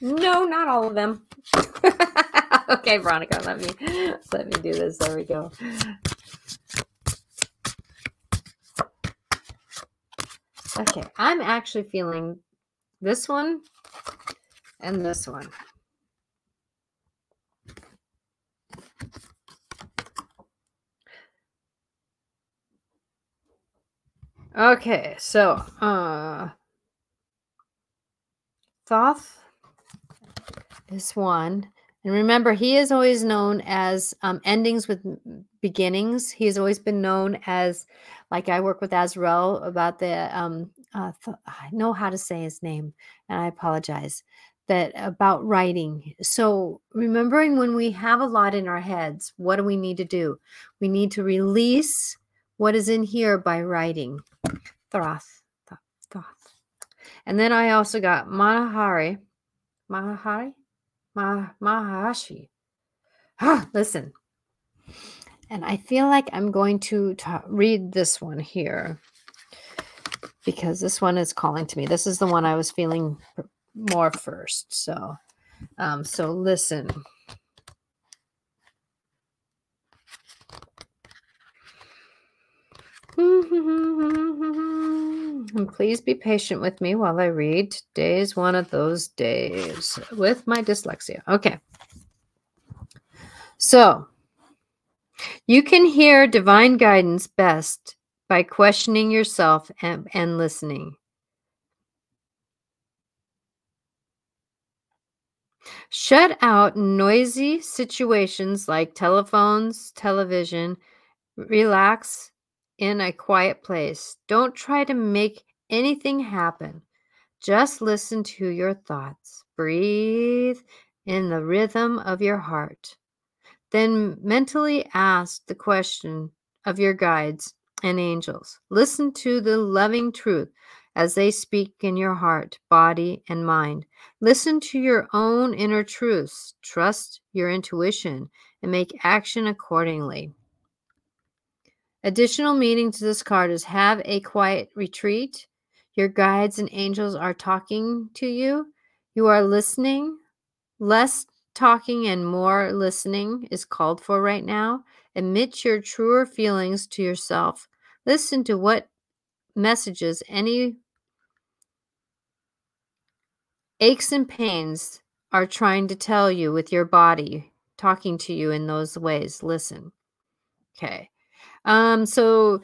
No, not all of them. okay, Veronica, let me let me do this. There we go. Okay, I'm actually feeling this one and this one. Okay, so uh Thoth is one. And remember, he is always known as um, endings with beginnings. He has always been known as, like I work with Azrael about the, um, uh, th- I know how to say his name, and I apologize, that about writing. So remembering when we have a lot in our heads, what do we need to do? We need to release what is in here by writing. Throth. Thoth. And then I also got Manahari. Mahahari? Ma- Mahashi. Ah, listen. And I feel like I'm going to ta- read this one here because this one is calling to me. This is the one I was feeling more first. So, um, so listen. And please be patient with me while I read. Today is one of those days with my dyslexia. Okay. So, you can hear divine guidance best by questioning yourself and, and listening. Shut out noisy situations like telephones, television. Relax in a quiet place. Don't try to make anything happen. Just listen to your thoughts. Breathe in the rhythm of your heart. Then mentally ask the question of your guides and angels. Listen to the loving truth as they speak in your heart, body, and mind. Listen to your own inner truths. Trust your intuition and make action accordingly. Additional meaning to this card is have a quiet retreat. Your guides and angels are talking to you. You are listening. Less talking and more listening is called for right now. Admit your truer feelings to yourself. Listen to what messages any aches and pains are trying to tell you with your body talking to you in those ways. Listen. Okay. Um, so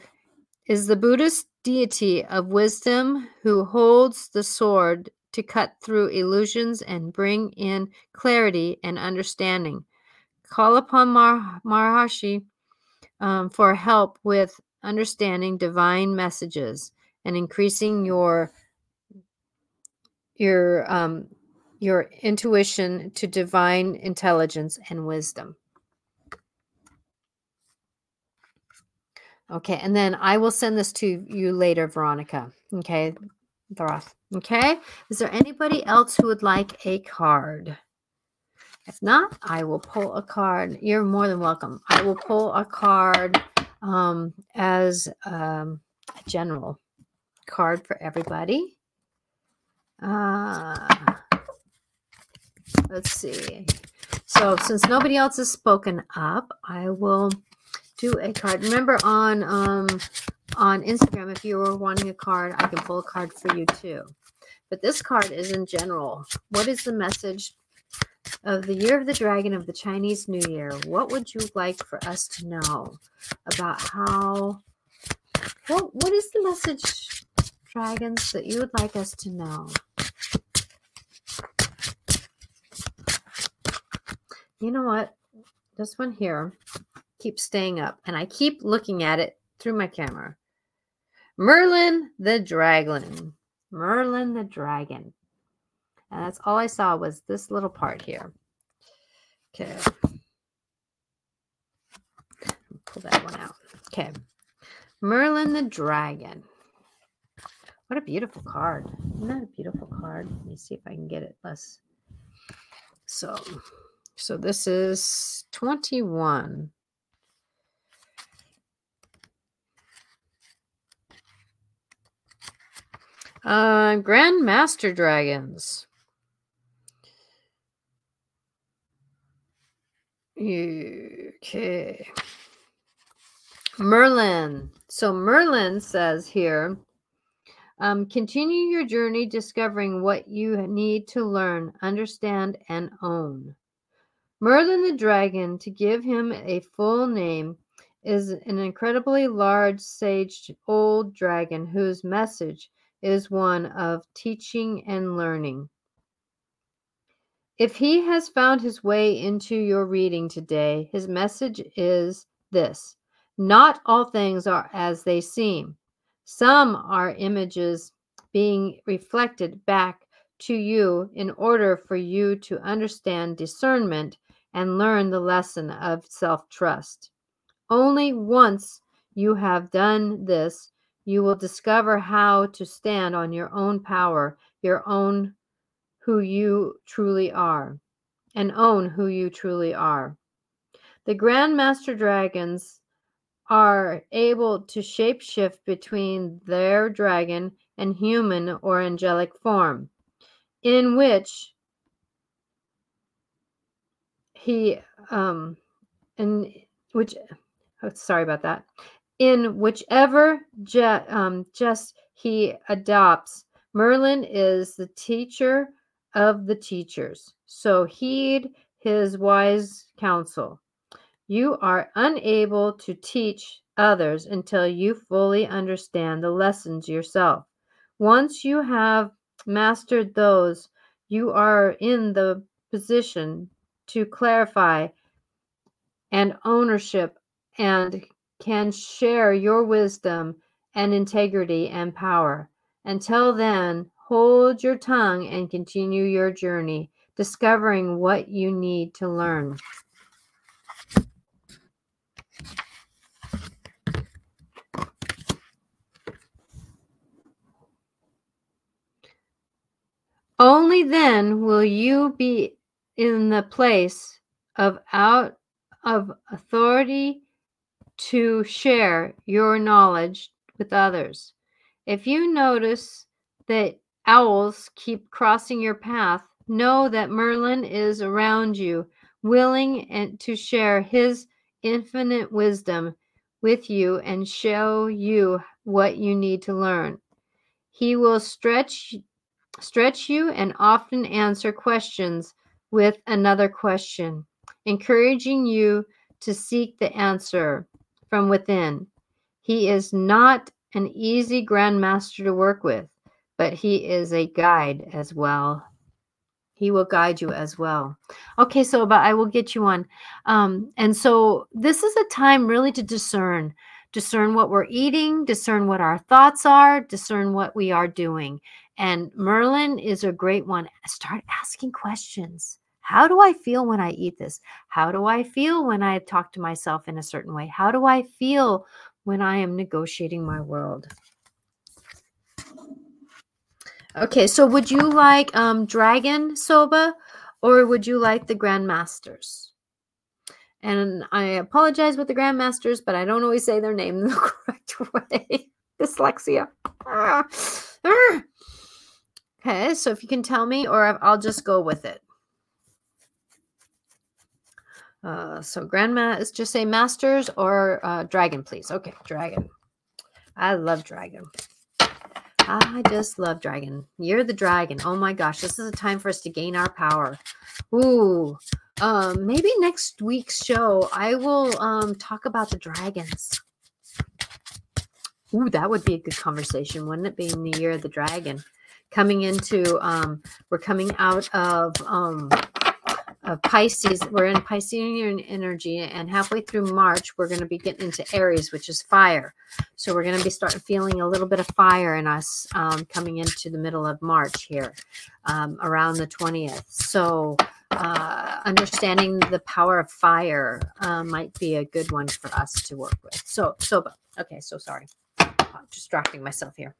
is the Buddhist deity of wisdom who holds the sword to cut through illusions and bring in clarity and understanding. Call upon Mar- Maharishi um, for help with understanding divine messages and increasing your your um, your intuition to divine intelligence and wisdom. Okay, and then I will send this to you later, Veronica. Okay, Throth. Okay, is there anybody else who would like a card? If not, I will pull a card. You're more than welcome. I will pull a card um, as um, a general card for everybody. Uh, let's see. So, since nobody else has spoken up, I will do a card. Remember on um, on Instagram, if you were wanting a card, I can pull a card for you too. But this card is in general. What is the message of the year of the dragon of the Chinese New Year? What would you like for us to know about how? What What is the message, dragons, that you would like us to know? You know what? This one here keeps staying up, and I keep looking at it through my camera. Merlin the Dragon. Merlin the Dragon. And that's all I saw was this little part here. Okay. Pull that one out. Okay. Merlin the Dragon. What a beautiful card. Isn't that a beautiful card? Let me see if I can get it less. So, so this is 21. Uh, Grand Master Dragons. Okay. Merlin. So Merlin says here, um, continue your journey discovering what you need to learn, understand, and own. Merlin the dragon, to give him a full name, is an incredibly large, saged old dragon whose message is one of teaching and learning. If he has found his way into your reading today, his message is this Not all things are as they seem. Some are images being reflected back to you in order for you to understand discernment and learn the lesson of self trust. Only once you have done this, you will discover how to stand on your own power, your own who you truly are, and own who you truly are. The Grandmaster Dragons are able to shapeshift between their dragon and human or angelic form, in which he um and which oh, sorry about that in whichever je, um, just he adopts merlin is the teacher of the teachers so heed his wise counsel you are unable to teach others until you fully understand the lessons yourself. Once you have mastered those, you are in the position to clarify and ownership and can share your wisdom and integrity and power. Until then, hold your tongue and continue your journey, discovering what you need to learn. Only then will you be in the place of out of authority to share your knowledge with others. If you notice that owls keep crossing your path, know that Merlin is around you, willing and to share his infinite wisdom with you and show you what you need to learn. He will stretch Stretch you and often answer questions with another question, encouraging you to seek the answer from within. He is not an easy grandmaster to work with, but he is a guide as well. He will guide you as well. Okay, so but I will get you one. Um, and so this is a time really to discern discern what we're eating, discern what our thoughts are, discern what we are doing. And Merlin is a great one. Start asking questions. How do I feel when I eat this? How do I feel when I talk to myself in a certain way? How do I feel when I am negotiating my world? Okay, so would you like um, Dragon Soba or would you like the Grandmasters? And I apologize with the Grandmasters, but I don't always say their name the correct way. Dyslexia. Ah. Ah. Okay, so if you can tell me, or I'll just go with it. Uh, so grandma is just say masters or uh, dragon, please. Okay, dragon. I love dragon. I just love dragon. You're the dragon. Oh my gosh, this is a time for us to gain our power. Ooh, um, maybe next week's show I will um talk about the dragons. Ooh, that would be a good conversation, wouldn't it? Being the year of the dragon coming into um, we're coming out of um, of Pisces. We're in Piscean energy, and halfway through March, we're going to be getting into Aries, which is fire. So we're going to be starting feeling a little bit of fire in us um, coming into the middle of March here, um, around the twentieth. So uh, understanding the power of fire uh, might be a good one for us to work with. So, so okay. So sorry, I'm distracting myself here.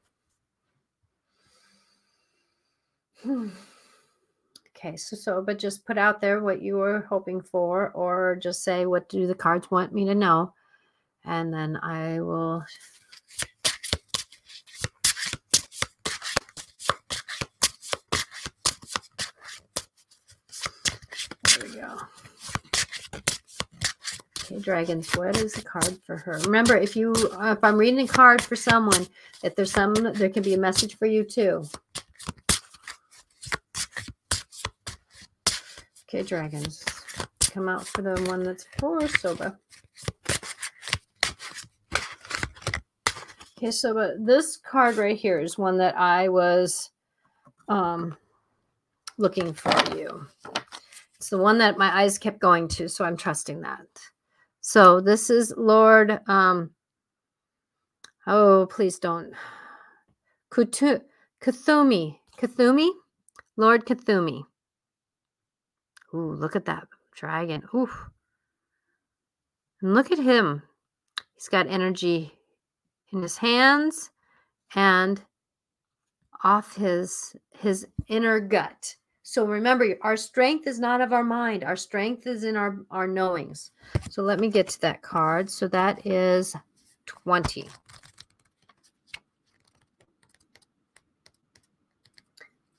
Okay, so so but just put out there what you were hoping for, or just say what do the cards want me to know, and then I will. There we go. Okay, dragons. What is the card for her? Remember, if you if I'm reading a card for someone, if there's some, there can be a message for you too. Okay, dragons. Come out for the one that's for Soba. Okay, Soba, this card right here is one that I was um, looking for you. It's the one that my eyes kept going to, so I'm trusting that. So this is Lord. Um, oh, please don't. Kutu. Kuthumi? Lord Kuthumi. Ooh, look at that dragon. Ooh. And look at him. He's got energy in his hands and off his his inner gut. So remember, our strength is not of our mind. Our strength is in our our knowings. So let me get to that card. So that is 20.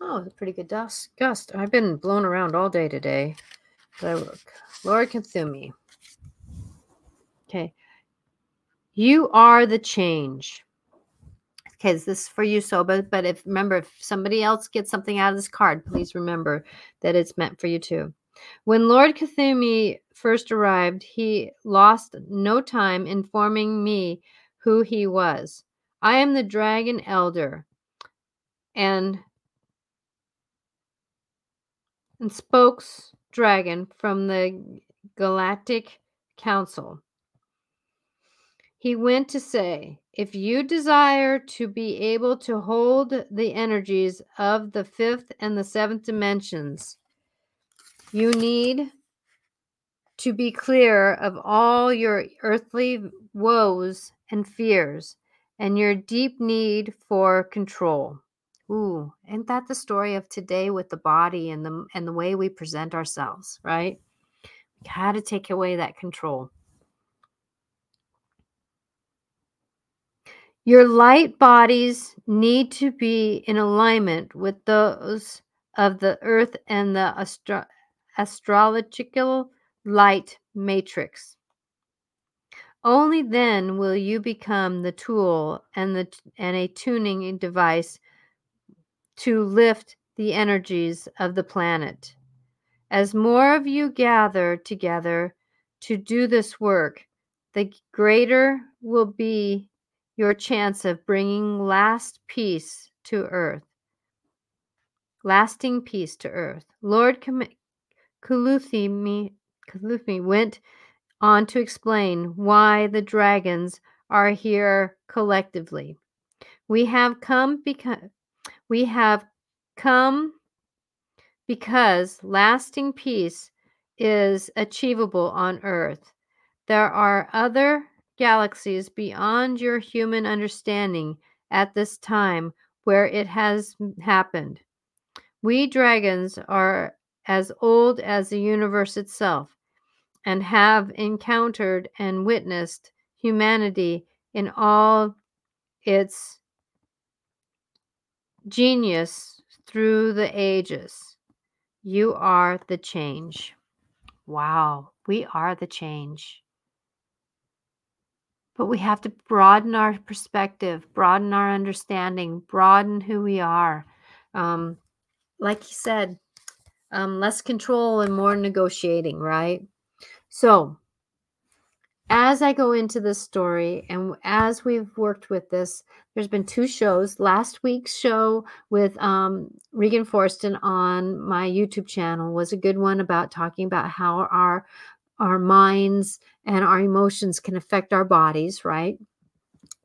Oh, it's a pretty good dust, gust. I've been blown around all day today. Look, Lord Kuthumi. Okay. You are the change. Okay, this is for you, Soba. but but if remember, if somebody else gets something out of this card, please remember that it's meant for you too. When Lord Kuthumi first arrived, he lost no time informing me who he was. I am the Dragon Elder, and and spokes dragon from the Galactic Council. He went to say, if you desire to be able to hold the energies of the fifth and the seventh dimensions, you need to be clear of all your earthly woes and fears and your deep need for control. Ooh, isn't that the story of today with the body and the and the way we present ourselves, right? We got to take away that control. Your light bodies need to be in alignment with those of the earth and the astro- astrological light matrix. Only then will you become the tool and the and a tuning device to lift the energies of the planet. As more of you gather together to do this work, the greater will be your chance of bringing last peace to earth. Lasting peace to earth. Lord Kuthumi went on to explain why the dragons are here collectively. We have come because we have come because lasting peace is achievable on earth. There are other galaxies beyond your human understanding at this time where it has happened. We dragons are as old as the universe itself and have encountered and witnessed humanity in all its genius through the ages. You are the change. Wow, we are the change. But we have to broaden our perspective, broaden our understanding, broaden who we are. Um, like you said, um, less control and more negotiating, right? So, as I go into this story and as we've worked with this, there's been two shows. Last week's show with um, Regan Forston on my YouTube channel was a good one about talking about how our our minds and our emotions can affect our bodies, right?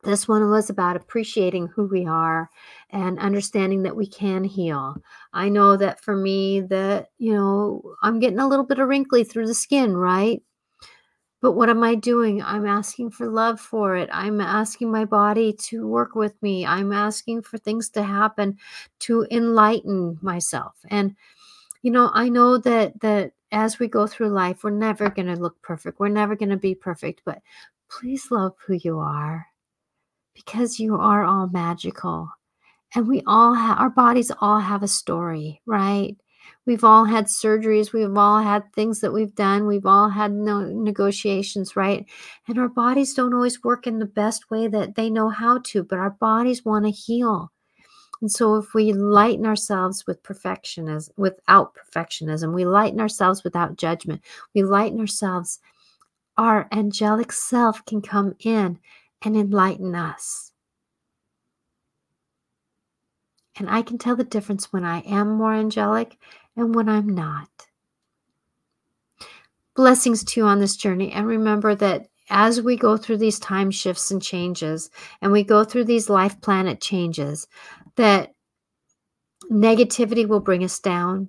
This one was about appreciating who we are and understanding that we can heal. I know that for me that, you know, I'm getting a little bit of wrinkly through the skin, right? But what am I doing? I'm asking for love for it. I'm asking my body to work with me. I'm asking for things to happen to enlighten myself. And you know, I know that that as we go through life, we're never going to look perfect. We're never going to be perfect, but please love who you are because you are all magical. And we all have our bodies all have a story, right? We've all had surgeries. We've all had things that we've done. We've all had no negotiations, right? And our bodies don't always work in the best way that they know how to, but our bodies want to heal. And so if we lighten ourselves with perfectionism, without perfectionism, we lighten ourselves without judgment, we lighten ourselves, our angelic self can come in and enlighten us. And I can tell the difference when I am more angelic and when I'm not. Blessings to you on this journey. And remember that as we go through these time shifts and changes, and we go through these life planet changes, that negativity will bring us down,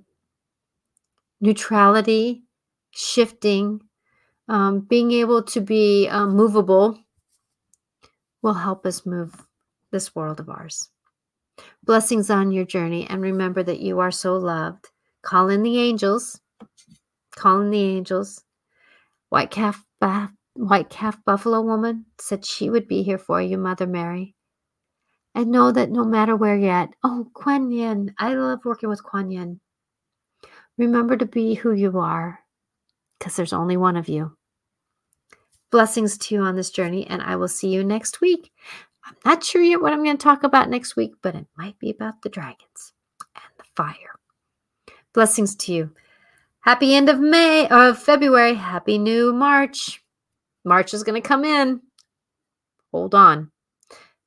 neutrality, shifting, um, being able to be um, movable, will help us move this world of ours. Blessings on your journey, and remember that you are so loved. Call in the angels. Call in the angels. White calf, white calf buffalo woman said she would be here for you, Mother Mary. And know that no matter where you're at, oh, Kuan Yin, I love working with Kuan Yin. Remember to be who you are, because there's only one of you. Blessings to you on this journey, and I will see you next week. I'm not sure yet what I'm going to talk about next week, but it might be about the dragons and the fire. Blessings to you. Happy end of May of February. Happy new March. March is going to come in. Hold on.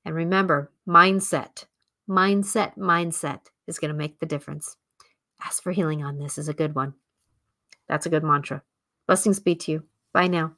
And remember, mindset, mindset, mindset is going to make the difference. Ask for healing on this is a good one. That's a good mantra. Blessings be to you. Bye now.